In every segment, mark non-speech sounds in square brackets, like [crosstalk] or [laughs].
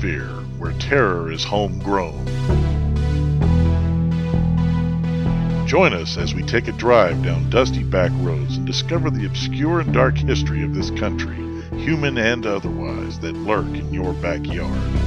Fear, where terror is homegrown. Join us as we take a drive down dusty back roads and discover the obscure and dark history of this country, human and otherwise, that lurk in your backyard.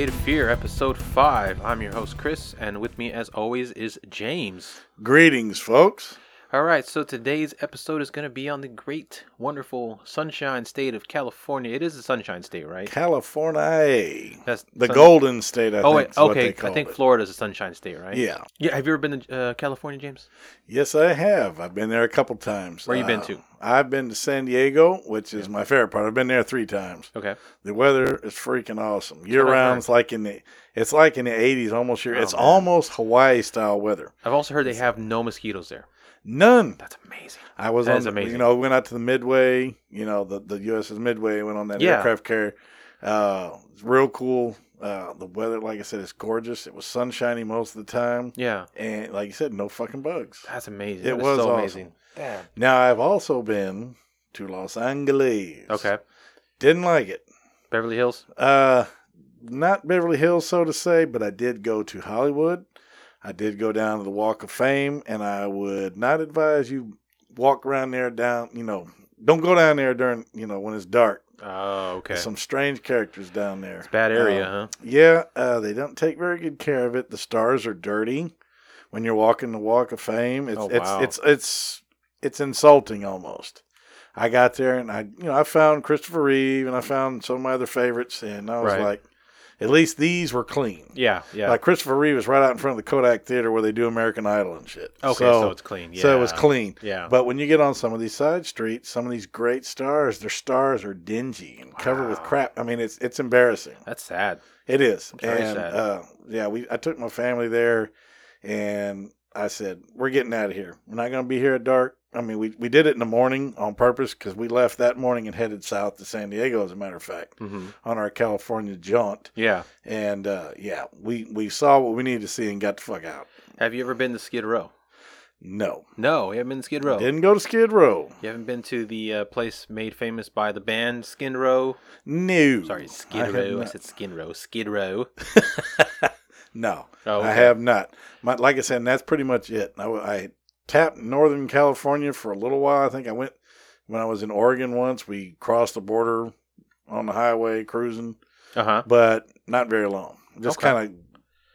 State of Fear, episode 5. I'm your host, Chris, and with me, as always, is James. Greetings, folks. All right, so today's episode is going to be on the great, wonderful Sunshine State of California. It is a Sunshine State, right? California. That's The sun- Golden State, I Oh, think. wait, is okay. I think it. Florida's a Sunshine State, right? Yeah. Yeah, have you ever been to uh, California, James? Yes, I have. I've been there a couple times. Where you been Uh, to? I've been to San Diego, which is my favorite part. I've been there three times. Okay. The weather is freaking awesome. year I've round. heard. it's like in the it's like in the eighties, almost year. Oh, it's man. almost Hawaii style weather. I've also heard they have no mosquitoes there. None. That's amazing. I was That on, the- amazing. you know, we went out to the Midway. You know, the the USS Midway. Went on that Yeah. aircraft carrier. Uh, it's real cool. Uh, the weather, like I said, is gorgeous. It was sunshiny most of the time, Yeah, and like you said, no fucking bugs. that's amazing. It That was so awesome. amazing. Damn. Now I've also been to Los Angeles. Okay. didn't like it. Beverly Hills? Uh, not Beverly Hills, so to say, but I did go to Hollywood. I did go down to the Walk of Fame, and I would not advise you walk around there down. You know, don't go down there during you know when it's dark. Oh, okay. There's some strange characters down there. It's a bad area, Uh, huh? Yeah, uh, they don't take very good care of it. The stars are dirty when you're walking the Walk of Fame. It's Oh, it's, wow. it's it's it's insulting almost. I got there and I you know I found Christopher Reeve and I found some of my other favorites and I was Right. like, at least these were clean. Yeah, yeah. Like Christopher Reeve was right out in front of the Kodak Theater where they do American Idol and shit. okay, so, it's clean. Yeah. so it was clean. Yeah. But when you get on some of these side streets, some of these great stars, their stars are dingy and covered with crap. I mean, it's it's embarrassing. That's sad. It is. Very and sad. uh, yeah, we I took my family there, and I said we're getting out of here. We're not going to be here at dark. I mean, we we did it in the morning on purpose because we left that morning and headed south to San Diego, as a matter of fact, hmm on our California jaunt. Yeah. And uh, yeah, we we saw what we needed to see and got the fuck out. Have you ever been to Skid Row? No, No, you haven't been to Skid Row. didn't go to Skid Row. You haven't been to the uh, place made famous by the band Skid Row. No, Sorry, Skid Row. I, said Skid Row. Skid Row. [laughs] No, Oh, I have not. My, like I said, that's pretty much it. I, I tapped Northern California for a little while. I think I went when I was in Oregon once. We crossed the border on the highway cruising, Uh huh. but not very long. Just Okay. kind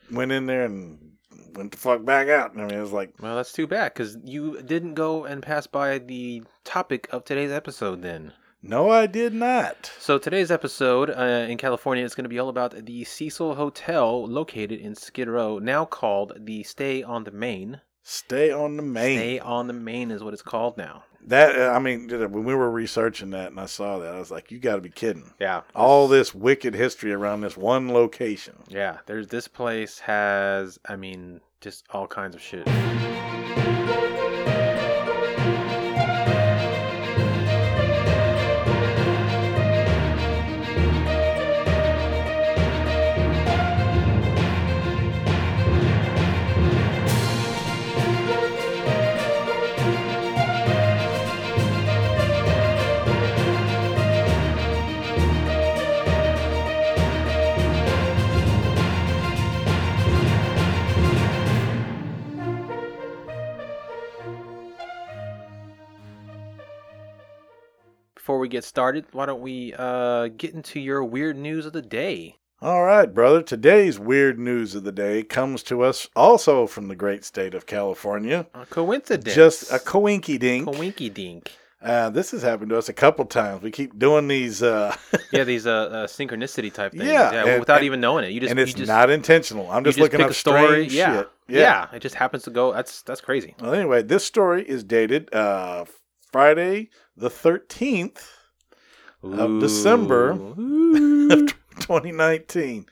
of went in there and went the fuck back out. I mean, it was like, Well, that's too bad because you didn't go and pass by the topic of today's episode. Then, no, I did not. so today's episode uh, in California is going to be all about the Cecil Hotel located in Skid Row, now called the Stay on the Main. Stay on the main. Stay on the Main is what it's called now. That I mean, when we were researching that and I saw that, I was like, you got to be kidding. Yeah. All this wicked history around this one location. Yeah, there's this place has I mean just all kinds of shit. We get started, why don't we uh get into your weird news of the day? All right, brother. Today's weird news of the day comes to us also from the great state of California. A coincidence. Just a coinky dink. coinky dink. Uh, this has happened to us a couple times. We keep doing these, uh, [laughs] Yeah, these uh, uh synchronicity type things. Yeah, well, and- without and- even knowing it. You just and it's just, not intentional. I'm you just, looking up a story. yeah. shit. yeah. It just happens to go that's that's crazy. Well, anyway, this story is dated uh, Friday the 13th of December of [laughs] 2019.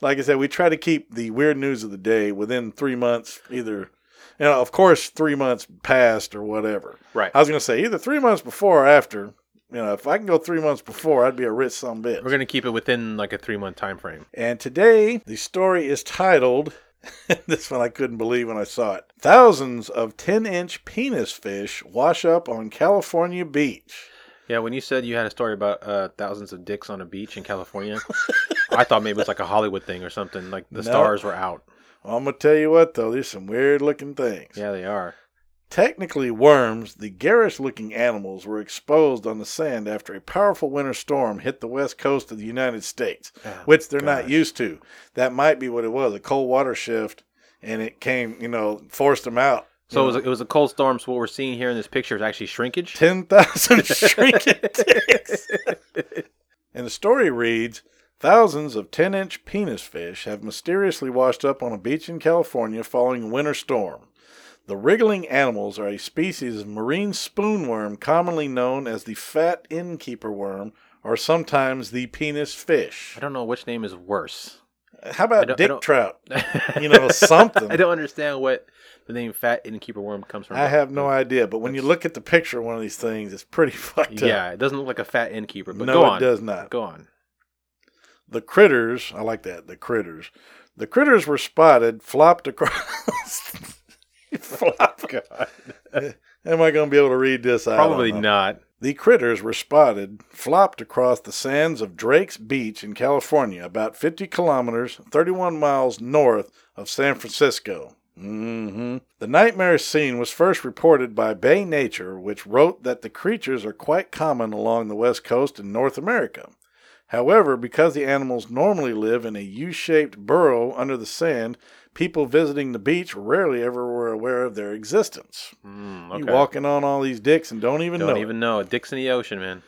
Like I said, we try to keep the weird news of the day within three months, either, you know, of course, three months past or whatever. right. I was going to say either three months before or after. You know, if I can go three months before, I'd be a rich son of a bitch. We're gonna keep it within like a three month time frame. And today, the story is titled. [laughs] this one I couldn't believe when I saw it. Thousands of 10 inch penis fish wash up on California beach. Yeah, when you said you had a story about uh, thousands of dicks on a beach in California, I thought maybe it was like a Hollywood thing or something. Like the [laughs] No. stars were out. Well, I'm going to tell you what, though, there's some weird looking things. Yeah, they are. Technically worms, the garish looking animals were exposed on the sand after a powerful winter storm hit the west coast of the United States, Oh, which they're not used to. That might be what it was a cold water shift, and it came, you know, forced them out. So it was, a, it was a cold storm. So what we're seeing here in this picture is actually shrinkage. 10,000 [laughs] shrinkage. And the story reads Thousands of 10 inch penis fish have mysteriously washed up on a beach in California following a winter storm. The wriggling animals are a species of marine spoonworm commonly known as the fat innkeeper worm or sometimes the penis fish. I don't know which name is worse. How about dick trout? [laughs] You know, something. I don't understand what the name fat innkeeper worm comes from. I have no idea, but when you look at the picture of one of these things, it's pretty [laughs] fucked up. Yeah, it doesn't look like a fat innkeeper. But no, go it does not. Go on. The critters, I like that, the critters. The critters were spotted, flopped across. Flop. [laughs] Am I going to be able to read this? I Probably not. The critters were spotted, flopped across the sands of Drake's Beach in California, about 50 kilometers, 31 miles north of San Francisco. hmm The nightmare scene was first reported by Bay Nature, which wrote that the creatures are quite common along the west coast in North America. However, because the animals normally live in a U shaped burrow under the sand, people visiting the beach rarely ever were aware of their existence. Mm, okay. You walking on all these dicks and don't even know. Don't know. it. even know. Dicks in the ocean, man.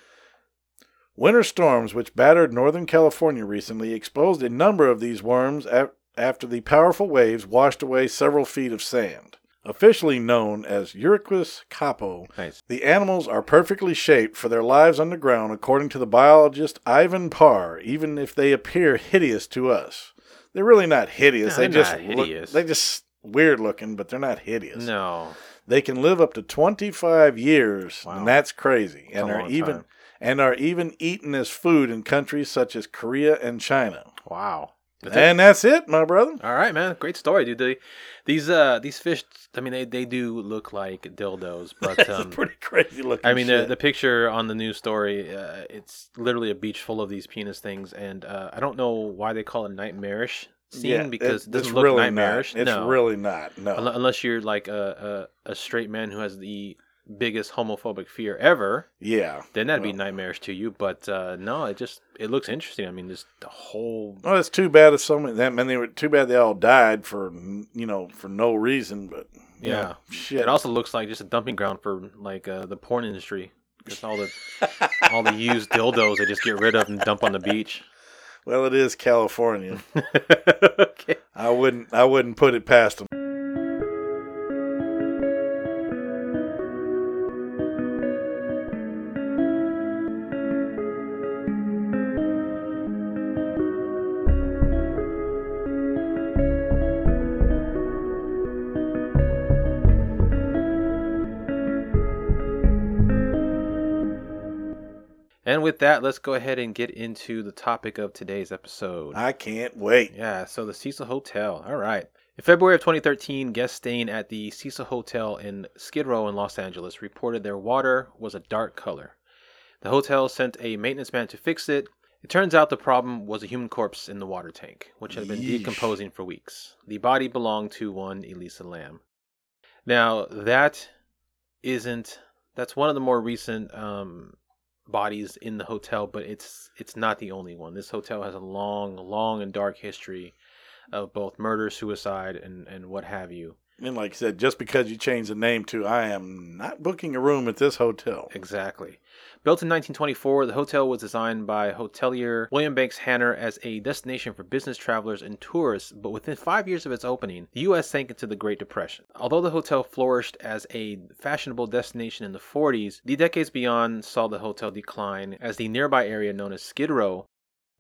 Winter storms, which battered Northern California recently, exposed a number of these worms af- after the powerful waves washed away several feet of sand. Officially known as Urechis caupo, Nice. the animals are perfectly shaped for their lives underground, according to the biologist Ivan Parr, even if they appear hideous to us. They're really not hideous. No, they they're just not look- they just weird looking, but they're not hideous. No. They can live up to 25 years, Wow. and that's crazy. That's and are even time. and are even eaten as food in countries such as Korea and China. Wow. That's it. and that's it, my brother. All right, man. Great story, dude. They, these uh these fish. I mean, they, they do look like dildos, but [laughs] That's um, pretty crazy looking. I mean, the, the picture on the news story, uh, it's literally a beach full of these penis things, and uh, I don't know why they call it nightmarish scene Yeah, because it, doesn't look really nightmarish. Not. It's no, really not. No. Unle- unless you're like a, a a straight man who has the biggest homophobic fear ever, yeah. then that'd be Well. nightmarish to you. But uh, no, it just it looks interesting. I mean, just the whole Well, it's too bad if so many. That man, they were too bad they all died for you know for no reason. But Yeah. shit. It also looks like just a dumping ground for like uh, the porn industry. Just all the [laughs] all the used dildos they just get rid of and dump on the beach. well, it is California. [laughs] okay. I wouldn't. I wouldn't put it past them. That, let's go ahead and get into the topic of today's episode. I can't wait. Yeah, so the Cecil Hotel. All right. In February of 2013, guests staying at the Cecil Hotel in Skid Row in Los Angeles reported their water was a dark color. The hotel sent a maintenance man to fix it. It turns out the problem was a human corpse in the water tank, which had been Yeesh. decomposing for weeks. The body belonged to one Elisa Lam. Now, that isn't that's one of the more recent um, bodies in the hotel, but it's it's not the only one. This hotel has a long, long and dark history of both murder, suicide, and and what have you. And like I said, just because you change the name to I am not booking a room at this hotel. Exactly. Built in 1924, the hotel was designed by hotelier William Banks Hanner as a destination for business travelers and tourists, but within five years of its opening, the U.S. sank into the Great Depression. Although the hotel flourished as a fashionable destination in the 40s, the decades beyond saw the hotel decline as the nearby area known as Skid Row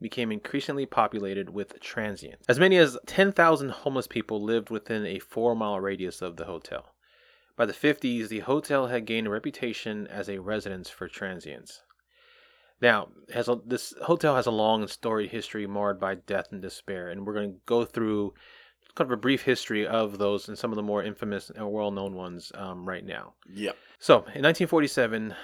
became increasingly populated with transients. As many as 10,000 homeless people lived within a four mile radius of the hotel. By the 50s, the hotel had gained a reputation as a residence for transients. Now, has a, this hotel has a long and storied history marred by death and despair, and we're going to go through kind of a brief history of those and some of the more infamous and well-known ones um, right now. Yep. So, in 1947,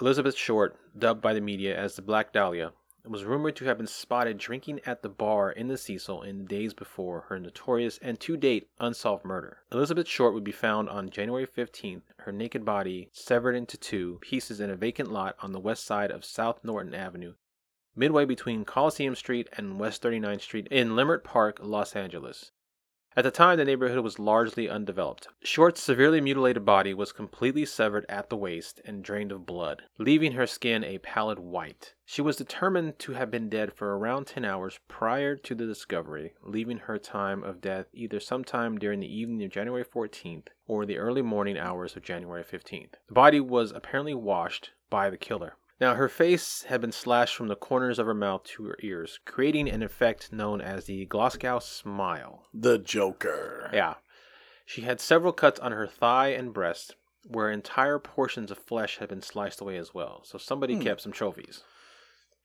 Elizabeth Short, dubbed by the media as the Black Dahlia, was rumored to have been spotted drinking at the bar in the Cecil in the days before her notorious and to date unsolved murder. Elizabeth Short would be found on January 15th, her naked body severed into two pieces in a vacant lot on the west side of South Norton Avenue, midway between Coliseum Street and West 39th Street in Leimert Park, Los Angeles. At the time, the neighborhood was largely undeveloped. Short's severely mutilated body was completely severed at the waist and drained of blood, leaving her skin a pallid white. She was determined to have been dead for around 10 hours prior to the discovery, leaving her time of death either sometime during the evening of January 14th or the early morning hours of January 15th. The body was apparently washed by the killer. Now, her face had been slashed from the corners of her mouth to her ears, creating an effect known as the Glasgow smile. The Joker. Yeah. She had several cuts on her thigh and breast, where entire portions of flesh had been sliced away as well. So somebody Hmm. kept some trophies.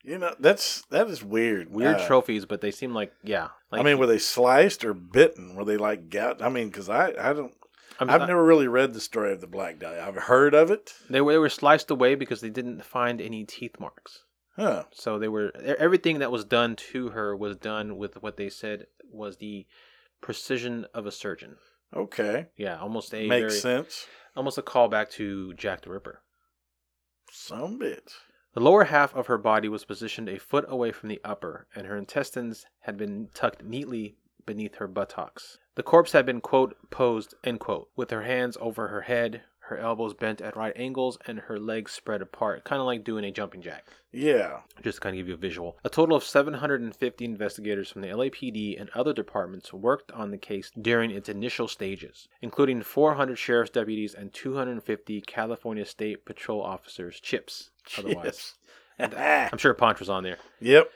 You know, that's that is weird. Weird Uh, trophies, but they seem like, yeah. Like, I mean, were they sliced or bitten? Were they like gout? I mean, because I, I don't, I- never really read the story of the Black Dahlia. I've heard of it. they, were, they were sliced away because they didn't find any teeth marks. Huh. So they were everything that was done to her was done with what they said was the precision of a surgeon. Okay. Yeah, almost a Makes very, sense. almost a callback to Jack the Ripper. Some bit. The lower half of her body was positioned a foot away from the upper, and her intestines had been tucked neatly beneath her buttocks. The corpse had been, quote, posed, end quote, with her hands over her head, her elbows bent at right angles, and her legs spread apart, kind of like doing a jumping jack. Yeah. Just to kind of give you a visual. A total of 750 investigators from the LAPD and other departments worked on the case during its initial stages, including 400 sheriff's deputies and 250 California State Patrol officers, CHIPs, otherwise. Yes. [laughs] Uh, I'm sure Ponch was on there. yep.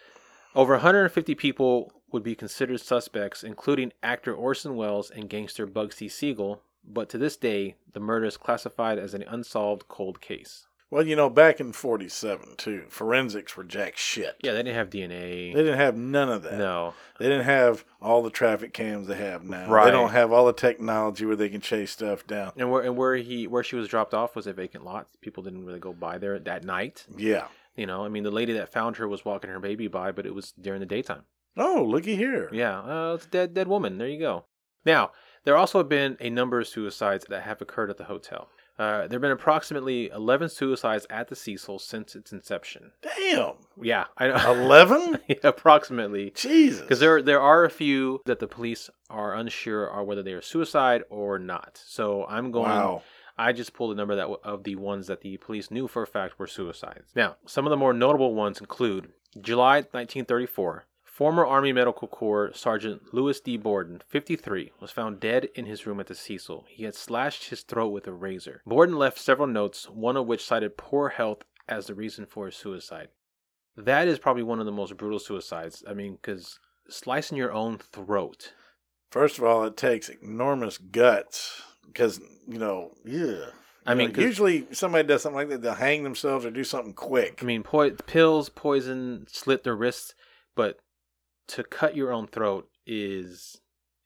Over 150 people would be considered suspects, including actor Orson Welles and gangster Bugsy Siegel, but to this day, the murder is classified as an unsolved cold case. Well, you know, back in '47 too, forensics were jack shit. Yeah, they didn't have DNA. They didn't have none of that. no. They didn't have all the traffic cams they have now. Right. They don't have all the technology where they can chase stuff down. And where and where he where she was dropped off was a vacant lot. People didn't really go by there that night. Yeah. You know, I mean, the lady that found her was walking her baby by, but it was during the daytime. Oh, looky here. Yeah, uh, it's a dead dead woman. There you go. Now, there also have been a number of suicides that have occurred at the hotel. Uh, there have been approximately 11 suicides at the Cecil since its inception. Damn. Yeah, I know. Eleven. [laughs] Yeah, approximately. Jesus. Because there there are a few that the police are unsure are whether they are suicide or not. So I'm going. Wow. I just pulled a number that w- of the ones that the police knew for a fact were suicides. Now, some of the more notable ones include July 1934. Former Army Medical Corps Sergeant Louis D. Borden, 53, was found dead in his room at the Cecil. He had slashed his throat with a razor. Borden left several notes, one of which cited poor health as the reason for his suicide. That is probably one of the most brutal suicides. I mean, because slicing your own throat. First of all, it takes enormous guts because you know, yeah. I mean, usually somebody does something like that, they'll hang themselves or do something quick. I mean, po- pills, poison, slit their wrists, but to cut your own throat is,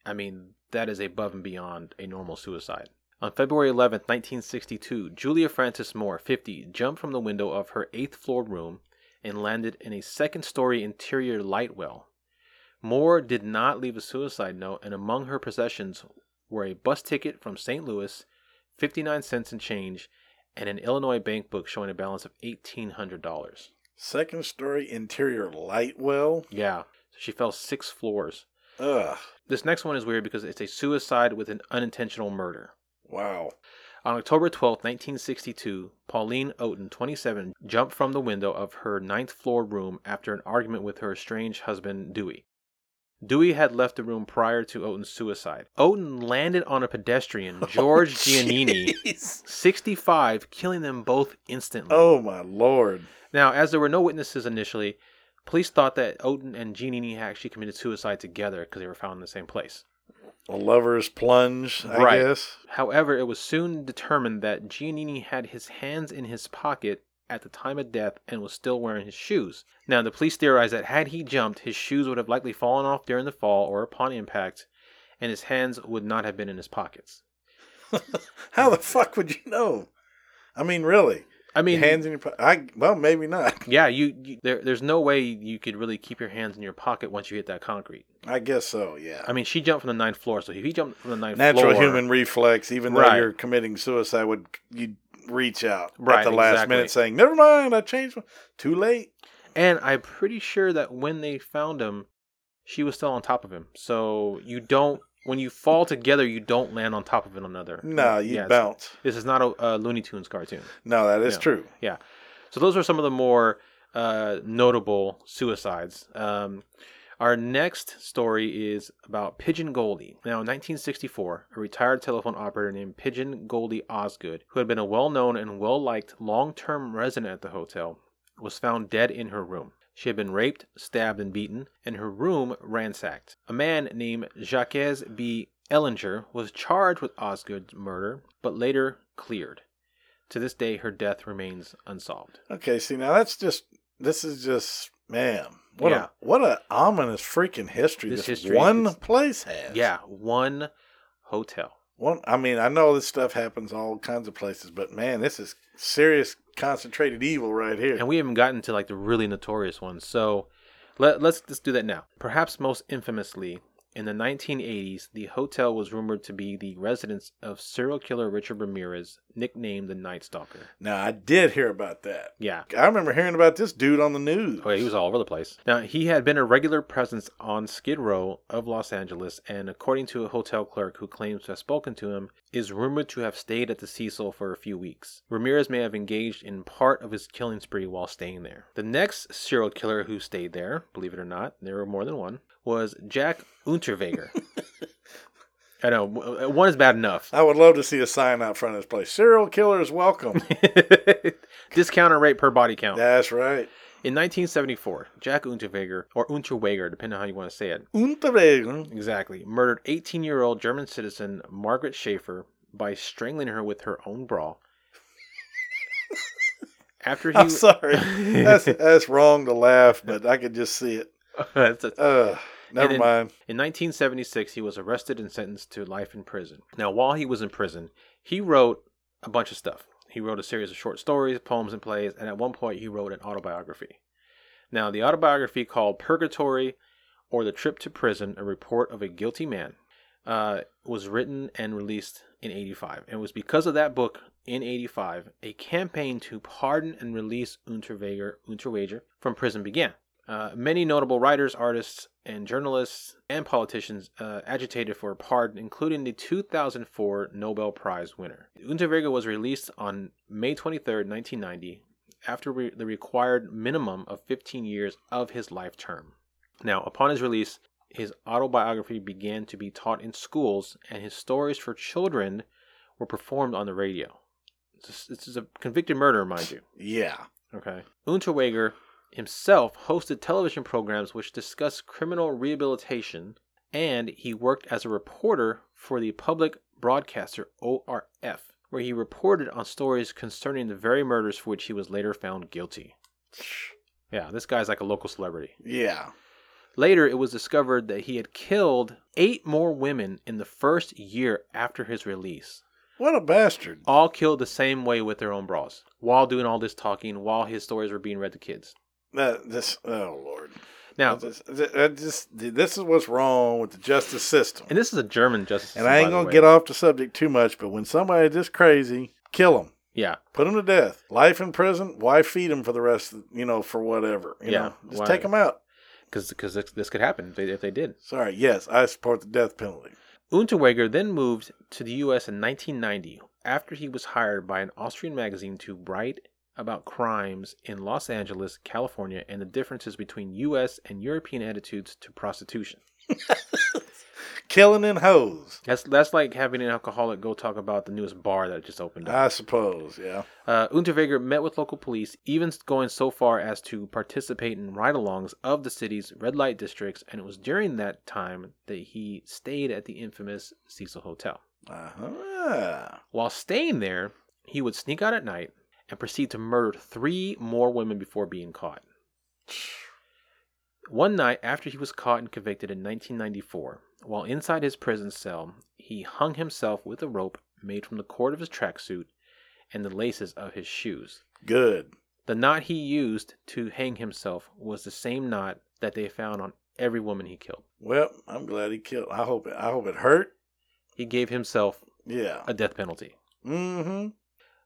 I mean, that is above and beyond a normal suicide. On February 11th, 1962, Julia Frances Moore, 50, jumped from the window of her eighth floor room and landed in a second story interior light well. Moore did not leave a suicide note, and among her possessions were a bus ticket from St. Louis, 59 cents in change, and an Illinois bank book showing a balance of $1,800. Second story interior light well. Yeah. She fell six floors. Ugh. This next one is weird because it's a suicide with an unintentional murder. Wow. On October 12, 1962, Pauline Otton, 27, jumped from the window of her ninth floor room after an argument with her estranged husband, Dewey. Dewey had left the room prior to Otton's suicide. Otton landed on a pedestrian, [laughs] oh, George Giannini, 65, killing them both instantly. Oh my lord. Now, as there were no witnesses initially, police thought that Otton and Giannini actually committed suicide together because they were found in the same place. A lover's plunge, I Right. guess. However, it was soon determined that Giannini had his hands in his pocket at the time of death and was still wearing his shoes. Now, the police theorized that had he jumped, his shoes would have likely fallen off during the fall or upon impact, and his hands would not have been in his pockets. [laughs] How the fuck would you know? I mean, really? I mean, hands in your pocket? I well, maybe not. [laughs] yeah, you, you there, there's no way you could really keep your hands in your pocket once you hit that concrete. I guess so. Yeah. I mean, she jumped from the ninth floor, so if he jumped from the ninth floor, Natural floor, human reflex. Even though you're committing suicide, would you reach out Right, at the last exactly. minute, saying, "Never mind, I changed." My... Too late. And I'm pretty sure that when they found him, she was still on top of him. So you don't, when you fall together, you don't land on top of one another. No, you Yeah, bounce. This is not a, a Looney Tunes cartoon. No, that is Yeah. true. Yeah. So those are some of the more uh, notable suicides. Um, our next story is about Pigeon Goldie. Now, in 1964, a retired telephone operator named Pigeon Goldie Osgood, who had been a well known and well liked long term resident at the hotel, was found dead in her room. She had been raped, stabbed, and beaten, and her room ransacked. A man named Jacques B. Ellinger was charged with Osgood's murder, but later cleared. To this day, her death remains unsolved. Okay, see now that's just this is just man. What Yeah. a what a ominous freaking history This this, history one place has. Yeah, one hotel. One I mean, I know this stuff happens all kinds of places, but man, this is serious concentrated evil right here. And we haven't gotten to like the really notorious ones. So let, let's just do that now. Perhaps most infamously, in the 1980s, the hotel was rumored to be the residence of serial killer Richard Ramirez, nicknamed the Night Stalker. now I did hear about that. Yeah. I remember hearing about this dude on the news. Oh, yeah, he was all over the place. Now, he had been a regular presence on Skid Row of Los Angeles, and according to a hotel clerk who claims to have spoken to him, is rumored to have stayed at the Cecil for a few weeks. Ramirez may have engaged in part of his killing spree while staying there. The next serial killer who stayed there, believe it or not, there were more than one, was Jack Unterweger. I know, one is bad enough. I would love to see a sign out front of this place. Serial killers welcome. [laughs] Discounted rate per body count. That's right. In 1974, Jack Unterweger, or Unterweger, depending on how you want to say it, Unterwegung. Exactly. Murdered 18 year old German citizen Margaret Schaefer by strangling her with her own bra. After [laughs] he. I'm sorry. That's [laughs] that's wrong to laugh, but I could just see it. That's a- Uh, never then- mind. in 1976, he was arrested and sentenced to life in prison. Now, while he was in prison, he wrote a bunch of stuff. He wrote a series of short stories, poems, and plays, and at one point, he wrote an autobiography. Now, the autobiography called Purgatory or The Trip to Prison A Report of a Guilty Man uh, was written and released in 85. And it was because of that book in 85, a campaign to pardon and release Unterweger, Unterweger from prison began. Uh, many notable writers, artists, and journalists and politicians uh, agitated for a pardon, including the 2004 Nobel Prize winner. Unterweger was released on May 23, 1990, after re- the required minimum of 15 years of his life term. Now, upon his release, his autobiography began to be taught in schools, and his stories for children were performed on the radio. This this is a convicted murderer, mind you. Yeah. Okay. Unterweger himself hosted television programs which discussed criminal rehabilitation, and he worked as a reporter for the public broadcaster ORF, where he reported on stories concerning the very murders for which he was later found guilty. Yeah, this guy's like a local celebrity. Yeah. Later, it was discovered that he had killed eight more women in the first year after his release. What a bastard. All killed the same way with their own bras, while doing all this talking, while his stories were being read to kids. That this oh lord. Now, This, just this is what's wrong with the justice system. and this is a German justice. And I ain't gonna get off the subject too much, but when somebody this crazy, kill them. Yeah, Put them to death. Life in prison. Why feed them for the rest? Of, you know, for whatever. You Yeah, know, just why- take them out. because this, this could happen if they, if they did. Sorry, yes, I support the death penalty. Unterweger then moved to the U.S. in 1990 after he was hired by an Austrian magazine to write about crimes in Los Angeles, California, and the differences between U.S. and European attitudes to prostitution. [laughs] Killing in hoes. That's that's like having an alcoholic go talk about the newest bar that just opened up. I suppose, yeah. Uh, Unterweger met with local police, even going so far as to participate in ride-alongs of the city's red light districts, and it was during that time that he stayed at the infamous Cecil Hotel. Uh-huh. While staying there, he would sneak out at night and proceed to murder three more women before being caught. One night after he was caught and convicted in 1994, while inside his prison cell, he hung himself with a rope made from the cord of his tracksuit and the laces of his shoes. Good. The knot he used to hang himself was the same knot that they found on every woman he killed. Well, I'm glad he killed. I hope it. I hope it hurt. He gave himself Yeah. a death penalty. Mm-hmm.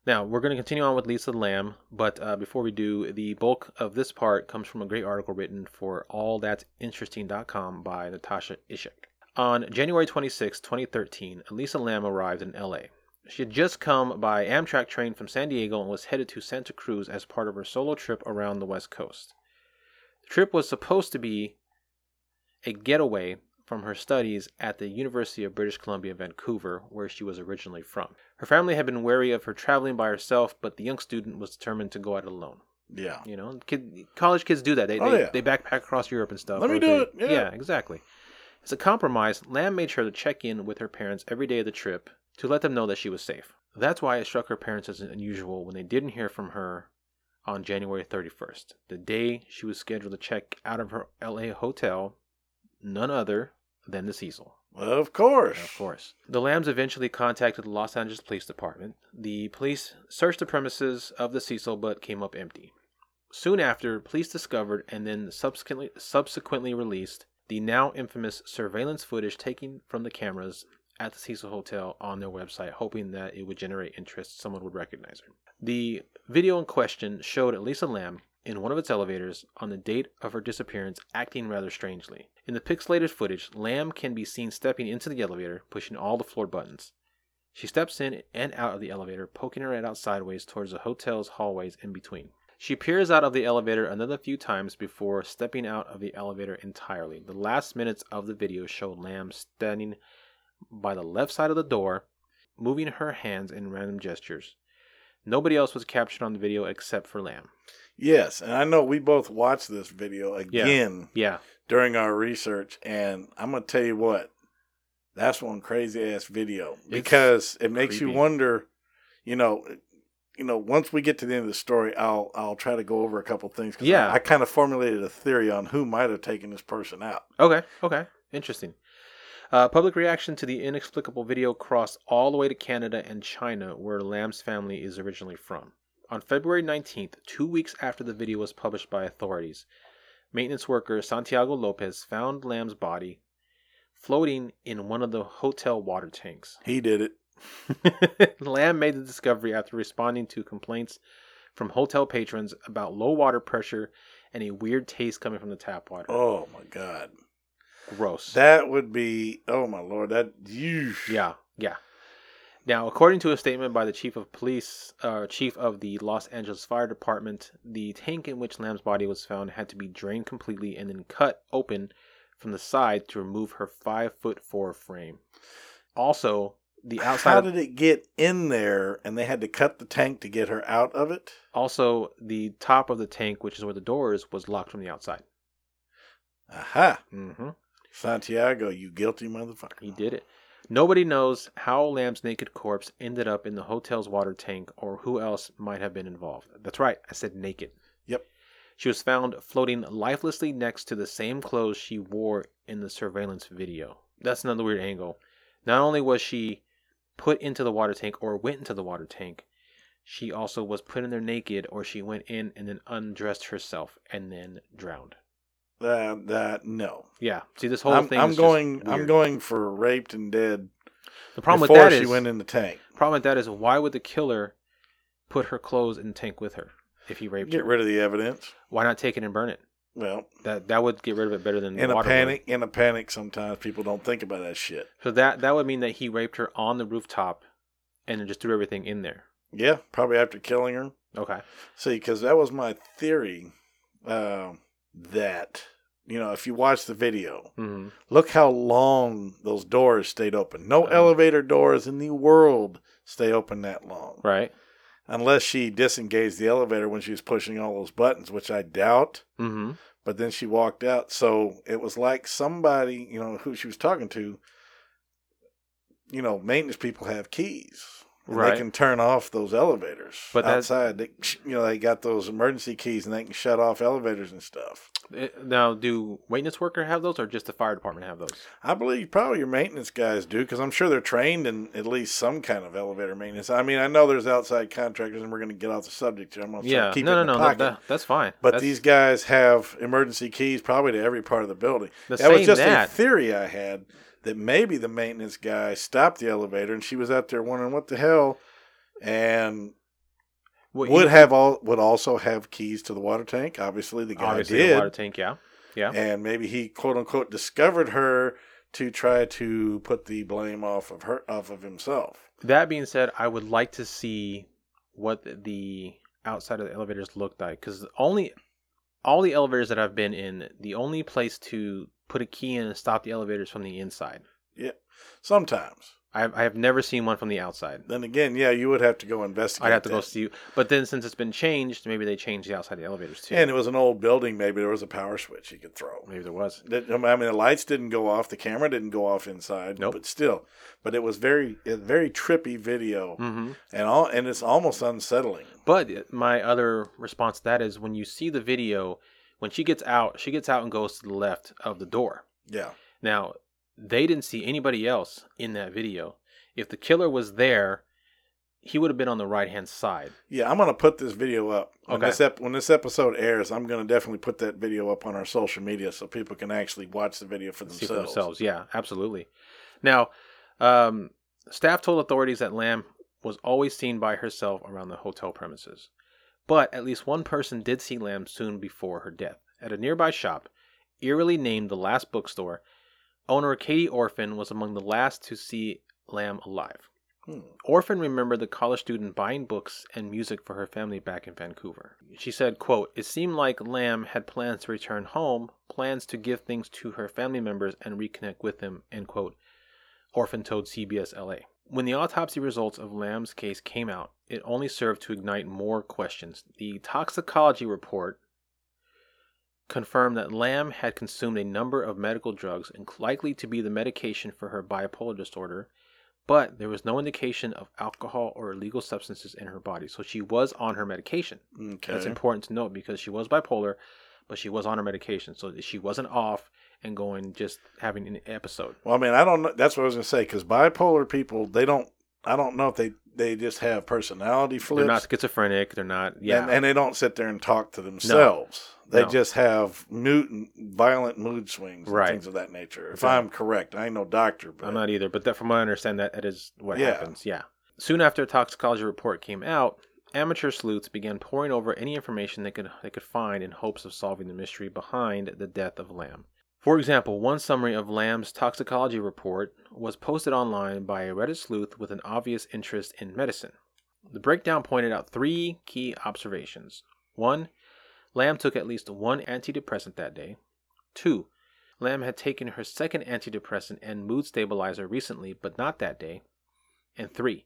Now, we're going to continue on with Lisa Lam, but uh, before we do, the bulk of this part comes from a great article written for allthat'sinteresting.com by Natasha Ishak. On January 26, 2013, Elisa Lam arrived in LA. She had just come by Amtrak train from San Diego and was headed to Santa Cruz as part of her solo trip around the West Coast. The trip was supposed to be a getaway from her studies at the University of British Columbia, Vancouver, where she was originally from. Her family had been wary of her traveling by herself, but the young student was determined to go out alone. Yeah. You know, kid, college kids do that. They Oh, they, yeah. they backpack across Europe and stuff. Let me do they- it, yeah. exactly. As a compromise, Lam made sure to check in with her parents every day of the trip to let them know that she was safe. That's why it struck her parents as unusual when they didn't hear from her on January 31st, the day she was scheduled to check out of her LA hotel, none other than the Cecil. Of course. Of course. The Lams eventually contacted the Los Angeles Police Department. The police searched the premises of the Cecil but came up empty. Soon after, police discovered and then subsequently, subsequently released the now infamous surveillance footage taken from the cameras at the Cecil Hotel on their website, hoping that it would generate interest, someone would recognize her. The video in question showed Elisa Lam in one of its elevators on the date of her disappearance acting rather strangely. In the pixelated footage, Lam can be seen stepping into the elevator, pushing all the floor buttons. She steps in and out of the elevator, poking her head out sideways towards the hotel's hallways in between. She peers out of the elevator another few times before stepping out of the elevator entirely. The last minutes of the video show Lam standing by the left side of the door, moving her hands in random gestures. Nobody else was captured on the video except for Lam. Yes, and I know we both watched this video again Yeah, during our research, and I'm gonna tell you what, that's one crazy ass video because it makes you wonder. You know, you know. Once we get to the end of the story, I'll I'll try to go over a couple things. 'cause Yeah. I, I kind of formulated a theory on who might have taken this person out. Okay, okay. Interesting. Uh, public reaction to the inexplicable video crossed all the way to Canada and China, where Lam's family is originally from. On February 19th, two weeks after the video was published by authorities, maintenance worker Santiago Lopez found Lam's body floating in one of the hotel water tanks. He did it. [laughs] Lam made the discovery after responding to complaints from hotel patrons about low water pressure and a weird taste coming from the tap water. Oh my god, Gross. that would be. Oh my lord, that. You. Yeah, yeah. Now, according to a statement by the chief of police, uh, chief of the Los Angeles Fire Department, the tank in which Lam's body was found had to be drained completely and then cut open from the side to remove her five foot four frame. Also, the outside, How did it get in there? And they had to cut the tank to get her out of it. also the top of the tank, which is where the door is, was locked from the outside. Aha, Mm hmm Santiago, you guilty motherfucker. He did it. Nobody knows how Lam's naked corpse ended up in the hotel's water tank or who else might have been involved. That's right, I said naked. Yep. She was found floating lifelessly next to the same clothes she wore in the surveillance video. That's another weird angle. Not only was she put into the water tank or went into the water tank, she also was put in there naked or she went in and then undressed herself and then drowned. That that no. Yeah. See, this whole I'm, thing I'm going. I'm going for raped and dead The problem with that she is went in the tank. Problem with that is why would the killer put her clothes in the tank with her if he raped Get her? rid of the evidence. Why not take it and burn it? Well, That that would get rid of it better than in a water would. panic, in a panic, sometimes people don't think about that shit. So that that would mean that he raped her on the rooftop, and then just threw everything in there. Yeah, probably after killing her. Okay. See, because that was my theory. Um, that you know, if you watch the video, hmm look how long those doors stayed open. No Uh-huh. elevator doors in the world stay open that long, Right. unless she disengaged the elevator when she was pushing all those buttons, which I doubt. hmm But then she walked out, so it was like somebody, you know, who she was talking to. You know, maintenance people have keys. And Right. They can turn off those elevators But outside. They, you know, they got those emergency keys and they can shut off elevators and stuff. Eh, Now, do maintenance worker have those, or just the fire department have those? I believe probably your maintenance guys do because I'm sure they're trained in at least some kind of elevator maintenance. I mean, I know there's outside contractors, and we're going to get off the subject here. I'm going to Yeah. keep no, it no, in no. pocket. That, that- that's fine. but That's- these guys have emergency keys probably to every part of the building. The that was just that- a theory I had that maybe the maintenance guy stopped the elevator and she was out there wondering what the hell, and Well, would have all would also have keys to the water tank. Obviously, the guy obviously did, the water tank. Yeah. Yeah. and maybe he quote unquote discovered her to try to put the blame off of her off of himself. That being said, I would like to see what the outside of the elevators looked like because only all the elevators that I've been in, the only place to put a key in and stop the elevators from the inside. Yeah, sometimes. I have, I have never seen one from the outside. Then again, yeah, you would have to go investigate. I'd have to go that. see. But then since it's been changed, maybe they changed the outside of the elevators too. And it was an old building. Maybe there was a power switch you could throw. maybe there was. I mean, the lights didn't go off, the camera didn't go off inside, Nope. but still, but it was very, very trippy video, hmm and all, and it's almost unsettling. But my other response to that is when you see the video, when she gets out, she gets out and goes to the left of the door. Yeah, Now, they didn't see anybody else in that video. If the killer was there, he would have been on the right hand side. yeah. I'm gonna put this video up when Okay. this ep- when this episode airs. I'm gonna definitely put that video up on our social media so people can actually watch the video for themselves. for themselves. Yeah, absolutely. Now, um, staff told authorities that Lam was always seen by herself around the hotel premises. But at least one person did see Lam soon before her death. At a nearby shop, eerily named the Last Bookstore, owner Katie Orphan was among the last to see Lam alive. Hmm. Orphan remembered the college student buying books and music for her family back in Vancouver. She said, quote, It seemed like Lam had plans to return home, plans to give things to her family members and reconnect with them, end quote. Orphan told CBS LA. When the autopsy results of Lam's case came out, it only served to ignite more questions. The toxicology report confirmed that Lam had consumed a number of medical drugs, and likely to be the medication for her bipolar disorder, but there was no indication of alcohol or illegal substances in her body. So she was on her medication. Okay. That's important to note because she was bipolar, but she was on her medication. So she wasn't off and going just having an episode. Well, I mean, I don't know. That's what I was gonna say because bipolar people, they don't. I don't know if they they just have personality flips. They're not schizophrenic. They're not. Yeah. and, and they don't sit there and talk to themselves. They No. just have mood, violent mood swings, and Right. things of that nature. If. I'm correct, I ain't no doctor, but I'm not either, but that, from what I understand, that, that is what Yeah. happens. Yeah. Soon after the toxicology report came out, amateur sleuths began poring over any information they could they could find in hopes of solving the mystery behind the death of Lam. For example, one summary of Lam's toxicology report was posted online by a Reddit sleuth with an obvious interest in medicine. The breakdown pointed out three key observations. One, Lam took at least one antidepressant that day. Two, Lam had taken her second antidepressant and mood stabilizer recently, but not that day. And three,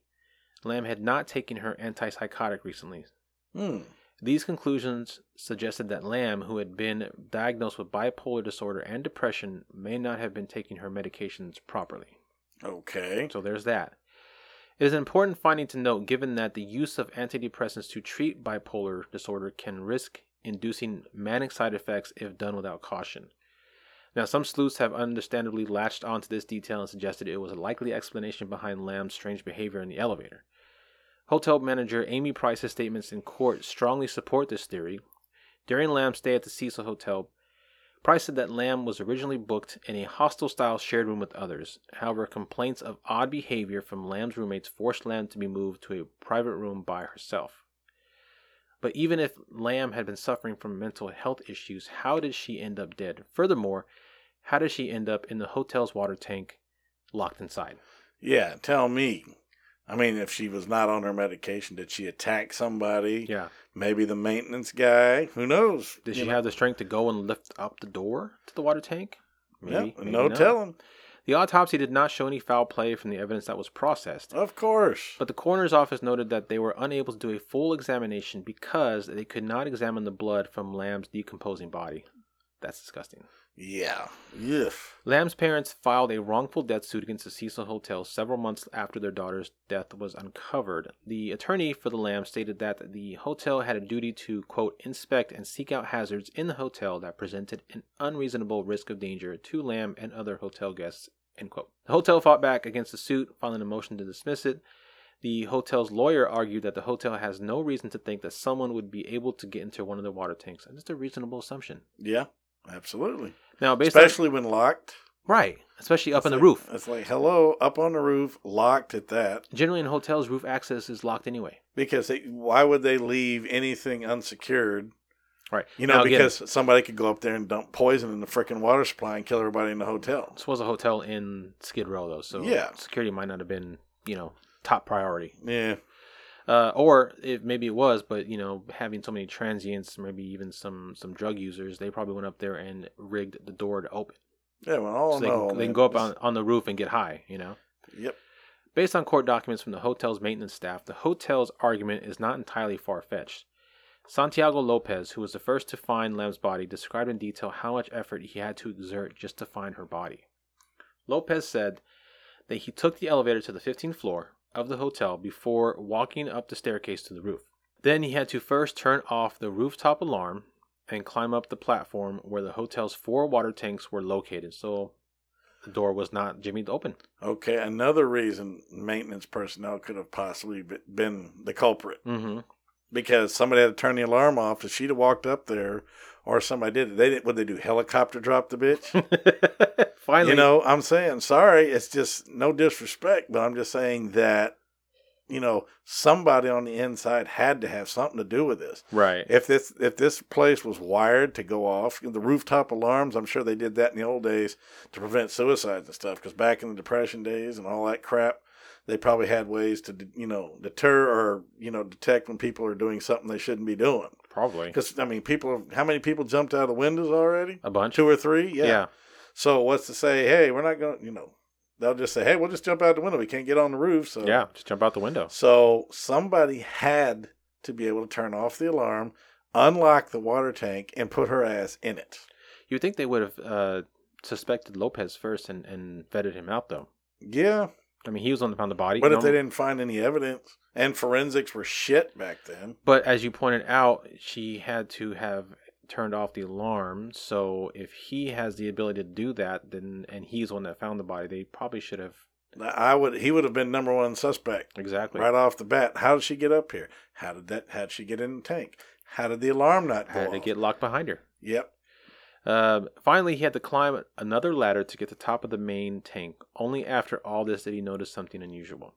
Lam had not taken her antipsychotic recently. Hmm. These conclusions suggested that Lam, who had been diagnosed with bipolar disorder and depression, may not have been taking her medications properly. Okay. So there's that. It is an important finding to note given that the use of antidepressants to treat bipolar disorder can risk inducing manic side effects if done without caution. Now, some sleuths have understandably latched onto this detail and suggested it was a likely explanation behind Lam's strange behavior in the elevator. Hotel manager Amy Price's statements in court strongly support this theory. During Lam's stay at the Cecil Hotel, Price said that Lam was originally booked in a hostel style shared room with others. However, complaints of odd behavior from Lam's roommates forced Lam to be moved to a private room by herself. But even if Lam had been suffering from mental health issues, how did she end up dead? Furthermore, how did she end up in the hotel's water tank locked inside? Yeah, tell me. I mean, if she was not on her medication, did she attack somebody? Yeah. Maybe the maintenance guy. Who knows? Did she know? have the strength to go and lift up the door to the water tank? Yeah, maybe no not. telling. The autopsy did not show any foul play from the evidence that was processed. Of course. But the coroner's office noted that they were unable to do a full examination because they could not examine the blood from Lam's decomposing body. That's disgusting. Yeah. Yes. Lam's parents filed a wrongful death suit against the Cecil Hotel several months after their daughter's death was uncovered. The attorney for the Lam stated that the hotel had a duty to, quote, inspect and seek out hazards in the hotel that presented an unreasonable risk of danger to Lam and other hotel guests, end quote. The hotel fought back against the suit, filing a motion to dismiss it. The hotel's lawyer argued that the hotel has no reason to think that someone would be able to get into one of the water tanks. And it's a reasonable assumption. Yeah. Absolutely. Now, based on Especially when locked. right, especially up on the roof. It's like, hello, up on the roof, locked at that. Generally, in hotels, roof access is locked anyway. Because they, why would they leave anything unsecured? Right. You know, Now, again, because somebody could go up there and dump poison in the freaking water supply and kill everybody in the hotel. this was a hotel in Skid Row, though, so Yeah. security might not have been, you know, top priority. Yeah. Uh, or if maybe it was, but you know, having so many transients, maybe even some some drug users, they probably went up there and rigged the door to open, Yeah, well, all so they, know, can, they can go up on, on the roof and get high. You know. Yep. Based on court documents from the hotel's maintenance staff, the hotel's argument is not entirely far fetched. Santiago Lopez, who was the first to find Lam's body, described in detail how much effort he had to exert just to find her body. Lopez said that he took the elevator to the 15th floor of the hotel before walking up the staircase to the roof. Then he had to first turn off the rooftop alarm and climb up the platform where the hotel's four water tanks were located. So the door was not jimmied open. Okay, another reason maintenance personnel could have possibly been the culprit Mm-hmm. because somebody had to turn the alarm off. If she'd have walked up there, or somebody did it, they didn't. What they do? Helicopter drop the bitch. [laughs] Finally, you know, I'm saying sorry. It's just no disrespect, but I'm just saying that you know somebody on the inside had to have something to do with this. right? If this if this place was wired to go off, the rooftop alarms, I'm sure they did that in the old days to prevent suicides and stuff. Because back in the depression days and all that crap, they probably had ways to you know deter or you know detect when people are doing something they shouldn't be doing. Probably Because I mean, people, how many people jumped out of the windows already? a bunch. Two or three? yeah. Yeah. So what's to say? Hey, we're not going. to You know, they'll just say, hey, we'll just jump out the window. We can't get on the roof. So Yeah, just jump out the window. so somebody had to be able to turn off the alarm, unlock the water tank, and put her ass in it. You would think they would have uh, suspected Lopez first and, and vetted him out, though. Yeah, I mean, he was on the found the body. but if they didn't find any evidence, and forensics were shit back then. But as you pointed out, she had to have turned off the alarm. So if he has the ability to do that, then and he's the one that found the body, they probably should have I would. He would have been number one suspect exactly right off the bat. How did she get up here? How did that? How did she get in the tank? How did the alarm not go had to off? get locked behind her. Yep. Uh, finally, he had to climb another ladder to get to the top of the main tank. Only after all this did he notice something unusual.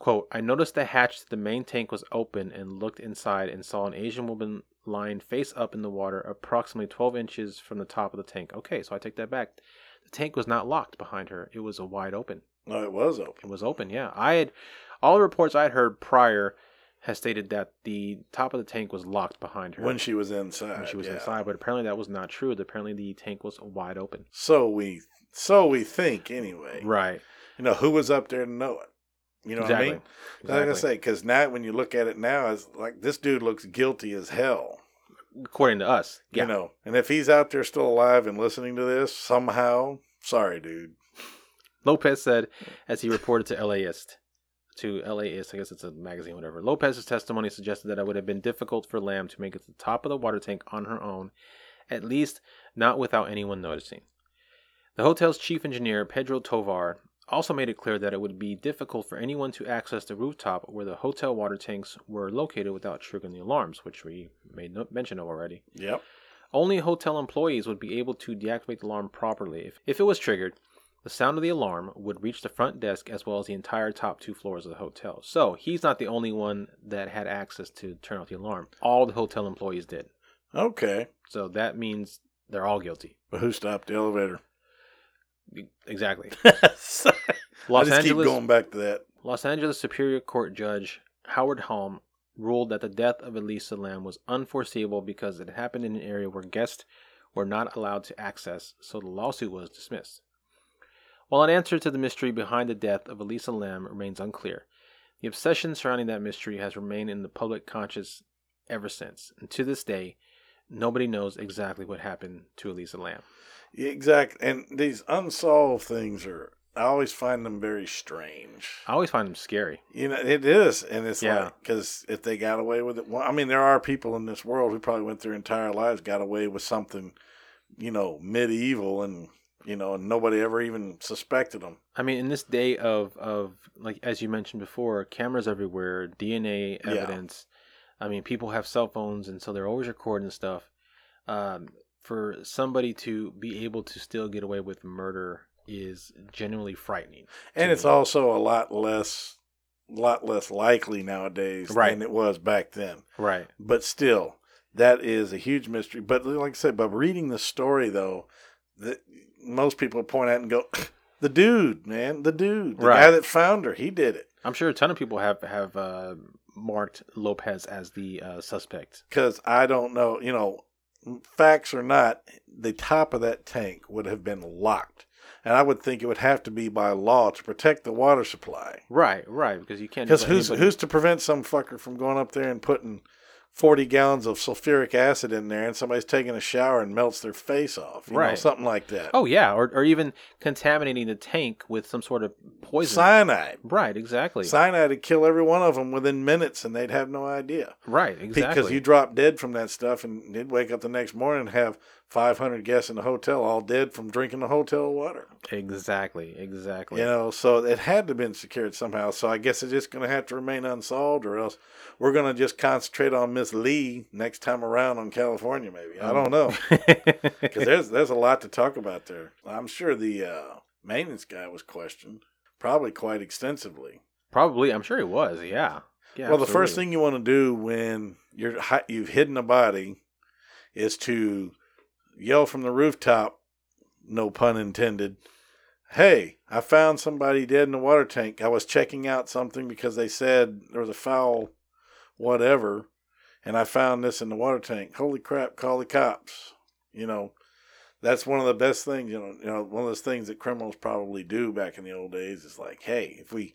Quote, I noticed the hatch to the main tank was open and looked inside and saw an Asian woman lying face up in the water approximately 12 inches from the top of the tank. Okay, so I take that back. The tank was not locked behind her, it was a wide open. No, it was open. It was open, yeah. I had all the reports I had heard prior has stated that the top of the tank was locked behind her when she was inside. when she was yeah. inside, but apparently that was not true. Apparently the tank was wide open. So we, so we think anyway. Right. You know who was up there to know it. You know exactly. what I mean? Like I say, because now when you look at it now, it's like this dude looks guilty as hell. According to us. Yeah. You know, and if he's out there still alive and listening to this somehow, sorry, dude. Lopez said as he reported to LAist. To LAist, I guess it's a magazine, whatever. Lopez's testimony suggested that it would have been difficult for Lam to make it to the top of the water tank on her own, at least not without anyone noticing. The hotel's chief engineer, Pedro Tovar, also made it clear that it would be difficult for anyone to access the rooftop where the hotel water tanks were located without triggering the alarms, which we made no- mention of already. Yep. Only hotel employees would be able to deactivate the alarm properly. If, if it was triggered, The sound of the alarm would reach the front desk as well as the entire top two floors of the hotel. So he's not the only one that had access to turn off the alarm. All the hotel employees did. Okay. So that means they're all guilty. But who stopped the elevator? Exactly. [laughs] I Los just Angeles keep going back to that. Los Angeles Superior Court Judge Howard Halm ruled that the death of Elisa Lam was unforeseeable because it happened in an area where guests were not allowed to access, so the lawsuit was dismissed. While an answer to the mystery behind the death of Elisa Lam remains unclear, the obsession surrounding that mystery has remained in the public conscious ever since, and to this day, nobody knows exactly what happened to Elisa Lam. Exactly. And these unsolved things are, I always find them very strange. I always find them scary. You know, it is. And it's Yeah. like, because if they got away with it, well, I mean, there are people in this world who probably went their entire lives, got away with something, you know, medieval and, you know, and nobody ever even suspected them. I mean, in this day of of like as you mentioned before, cameras everywhere, DNA Yeah. evidence. I mean, people have cell phones, and so they're always recording stuff. Um, for somebody to be able to still get away with murder is genuinely frightening. And it's me. also a lot less, lot less likely nowadays Right. than it was back then. right. but still, that is a huge mystery. But like I said, by reading the story though, that most people point out and go, [clears throat] "The dude, man, the dude, the guy Right. that found her, he did it." I'm sure a ton of people have have uh, marked Lopez as the uh, suspect. Because I don't know, you know, facts or not, the top of that tank would have been locked, and I would think it would have to be by law to protect the water supply. Right, right, because you can't. Because who's anybody- who's to prevent some fucker from going up there and putting forty gallons of sulfuric acid in there, and somebody's taking a shower and melts their face off, you know, Right. something like that. Oh yeah, or or even contaminating the tank with some sort of poison. Cyanide. right, exactly. Cyanide would kill every one of them within minutes, and they'd have no idea. right, exactly. Because you drop dead from that stuff, and you'd wake up the next morning and have 500 guests in the hotel all dead from drinking the hotel water. Exactly, exactly. You know, so it had to have been secured somehow. So I guess it's just going to have to remain unsolved, or else we're going to just concentrate on Miss Lee next time around on California, maybe. I don't know. [laughs] Because there's, there's a lot to talk about there. I'm sure the uh, maintenance guy was questioned, probably quite extensively. Probably, I'm sure he was. Yeah. Yeah. well, the first thing you want to do when you're you've hidden a body is to yell from the rooftop, no pun intended. Hey, I found somebody dead in the water tank. I was checking out something because they said there was a foul whatever, and I found this in the water tank. Holy crap, call the cops. You know, that's one of the best things, you know, you know, one of those things that criminals probably do back in the old days is like, hey, if we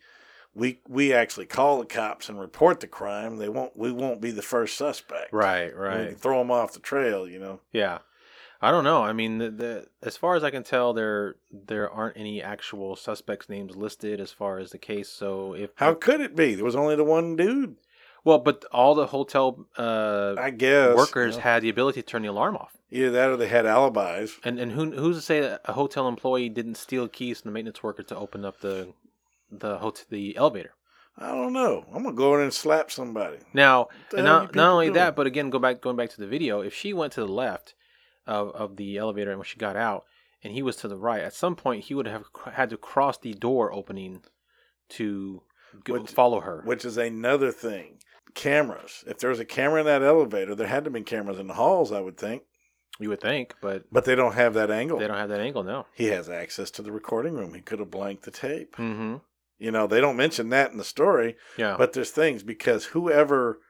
we we actually call the cops and report the crime, they won't we won't be the first suspect. Right, right. throw them off the trail, you know. Yeah. I don't know. I mean, the, the as far as I can tell, there there aren't any actual suspects' names listed as far as the case. So if How could it be? There was only the one dude. well, but all the hotel uh, I guess workers you had the ability to turn the alarm off. either that or they had alibis. And and who who's to say that a hotel employee didn't steal keys from the maintenance worker to open up the the hotel the elevator? I don't know. I'm gonna go in and slap somebody. Now, and not, not only doing? that, but again, go back going back to the video. If she went to the left of, of the elevator and when she got out, and he was to the right, at some point he would have had to cross the door opening to go, Which- follow her. Which is another thing. Cameras. If there was a camera in that elevator, there had to be cameras in the halls, I would think. you would think, but But they don't have that angle. they don't have that angle no He has access to the recording room. He could have blanked the tape. Mm-hmm. You know, they don't mention that in the story, Yeah. but there's things because whoever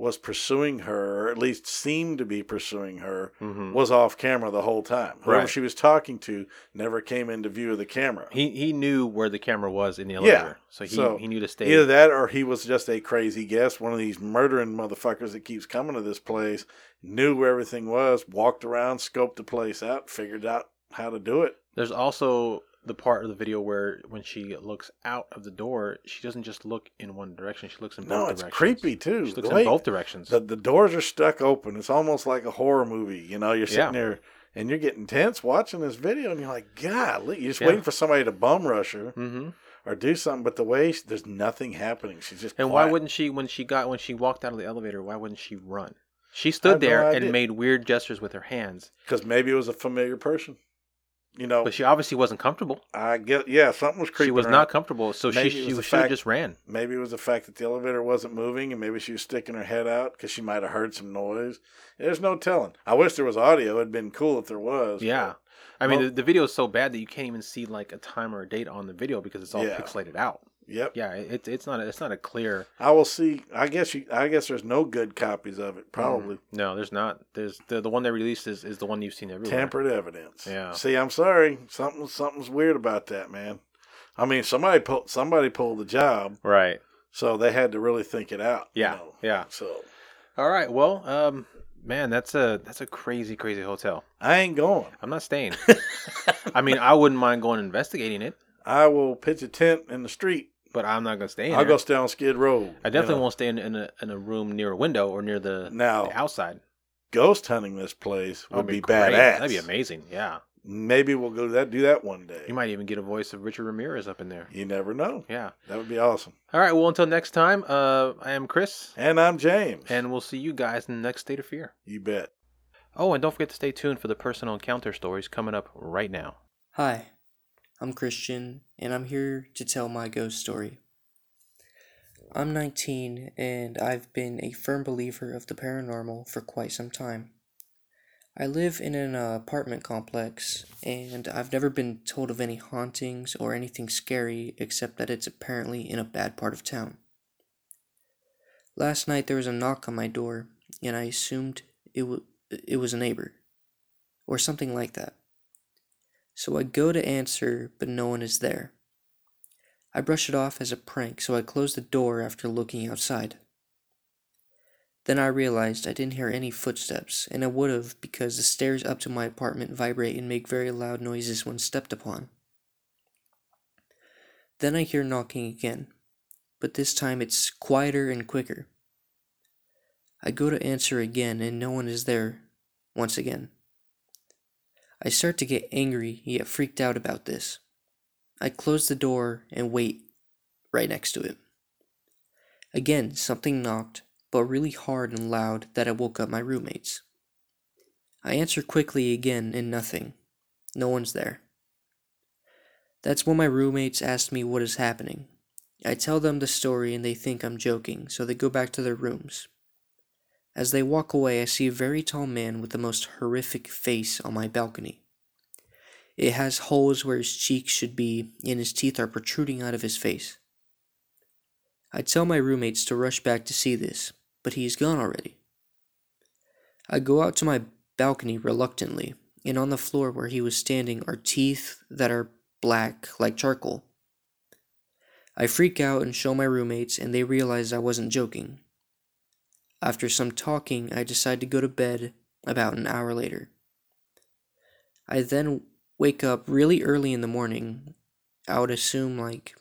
was pursuing her, or at least seemed to be pursuing her, mm-hmm. was off camera the whole time. Whoever Right. she was talking to never came into view of the camera. He he knew where the camera was in the elevator, so he so he knew to stay. Either that or he was just a crazy guest, one of these murdering motherfuckers that keeps coming to this place, knew where everything was, walked around, scoped the place out, figured out how to do it. There's also the part of the video where when she looks out of the door, she doesn't just look in one direction; she looks in No, both it's directions. creepy too. She looks in both directions. The, the doors are stuck open. It's almost like a horror movie. You know, you're sitting Yeah. there and you're getting tense watching this video, and you're like, "God, you're just Yeah. waiting for somebody to bum rush her mm-hmm. or do something." But the way she, there's nothing happening, she's just And why wouldn't she, when she got when she walked out of the elevator, why wouldn't she run? She stood no there idea. and made weird gestures with her hands. Because maybe it was a familiar person. You know, But she obviously wasn't comfortable. I get yeah, something was creeping. She was her not comfortable, so Maybe she she fact- just ran. Maybe it was the fact that the elevator wasn't moving, and maybe she was sticking her head out because she might have heard some noise. There's no telling. I wish there was audio. It'd been cool if there was. Yeah. I mean, Well- the, the video is so bad that you can't even see like a time or a date on the video because it's all Yeah. pixelated out. Yep. Yeah, it, it's not a, it's not a clear. I will see. I guess you. I guess there's no good copies of it. Probably No, there's not. There's the the one they released is, is the one you've seen everywhere. tampered evidence. Yeah. See, I'm sorry. Something. Something's weird about that, man. I mean, somebody pulled. Somebody pulled the job, Right. so they had to really think it out. you Yeah. know. Yeah. So All right. Well, um, man, that's a that's a crazy crazy hotel. I ain't going. I'm not staying. [laughs] I mean, I wouldn't mind going investigating it, I will pitch a tent in the street. But I'm not gonna stay in I'll there. go stay on Skid Row. I definitely you know. won't stay in, in a in a room near a window or near the, Now- the outside. ghost hunting this place would That'd be, great. badass. That'd be amazing. Yeah. Maybe we'll go that do that one day. You might even get a voice of Richard Ramirez up in there. You never know. Yeah. That would be awesome. All right. Well, until next time, uh, I am Chris, And I'm James. and we'll see you guys in the next State of Fear. you bet. Oh, and don't forget to stay tuned for the personal encounter stories coming up right now. Hi, I'm Christian, and I'm here to tell my ghost story. I'm 19, and I've been a firm believer of the paranormal for quite some time. I live in an uh, apartment complex, and I've never been told of any hauntings or anything scary except that it's apparently in a bad part of town. Last night there was a knock on my door, and I assumed it, w- it was a neighbor, or something like that. So I go to answer, but no one is there. I brush it off as a prank, so I close the door after looking outside. Then I realized I didn't hear any footsteps, and I would have because the stairs up to my apartment vibrate and make very loud noises when stepped upon. Then I hear knocking again, but this time it's quieter and quicker. I go to answer again, and no one is there once again. I start to get angry yet freaked out about this. I close the door and wait right next to it. Again, something knocked, but really hard and loud that I woke up my roommates. I answer quickly again and nothing. No one's there. That's when my roommates ask me what is happening. I tell them the story and they think I'm joking, so they go back to their rooms. As they walk away, I see a very tall man with the most horrific face on my balcony. It has holes where his cheeks should be, and his teeth are protruding out of his face. I tell my roommates to rush back to see this, but he is gone already. I go out to my balcony reluctantly, and on the floor where he was standing are teeth that are black like charcoal. I freak out and show my roommates, and they realize I wasn't joking. After some talking, I decide to go to bed about an hour later. I then wake up really early in the morning, I would assume like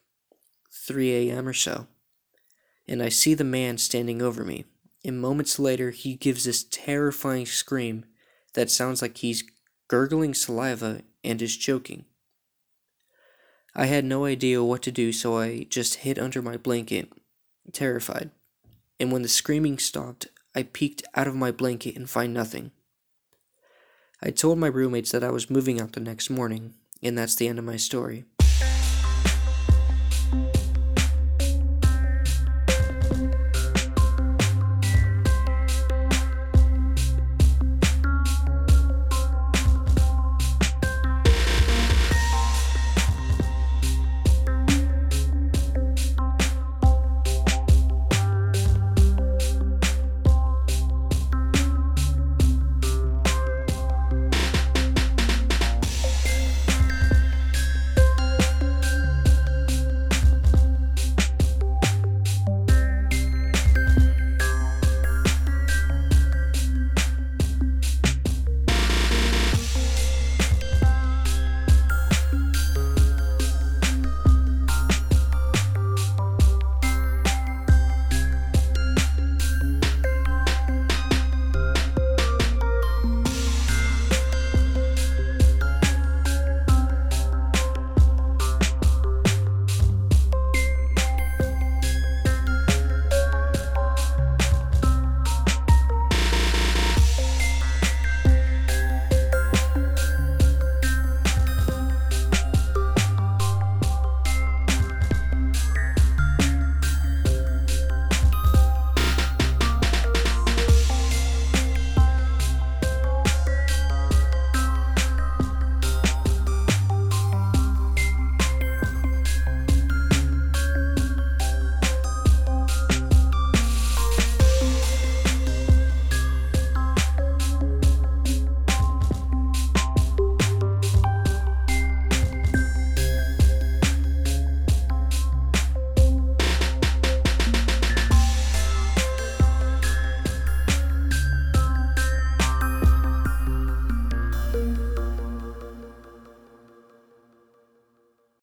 3 a.m. or so, and I see the man standing over me. And moments later, he gives this terrifying scream that sounds like he's gurgling saliva and is choking. I had no idea what to do, so I just hid under my blanket, terrified. And when the screaming stopped, I peeked out of my blanket and find nothing. I told my roommates that I was moving out the next morning, and that's the end of my story.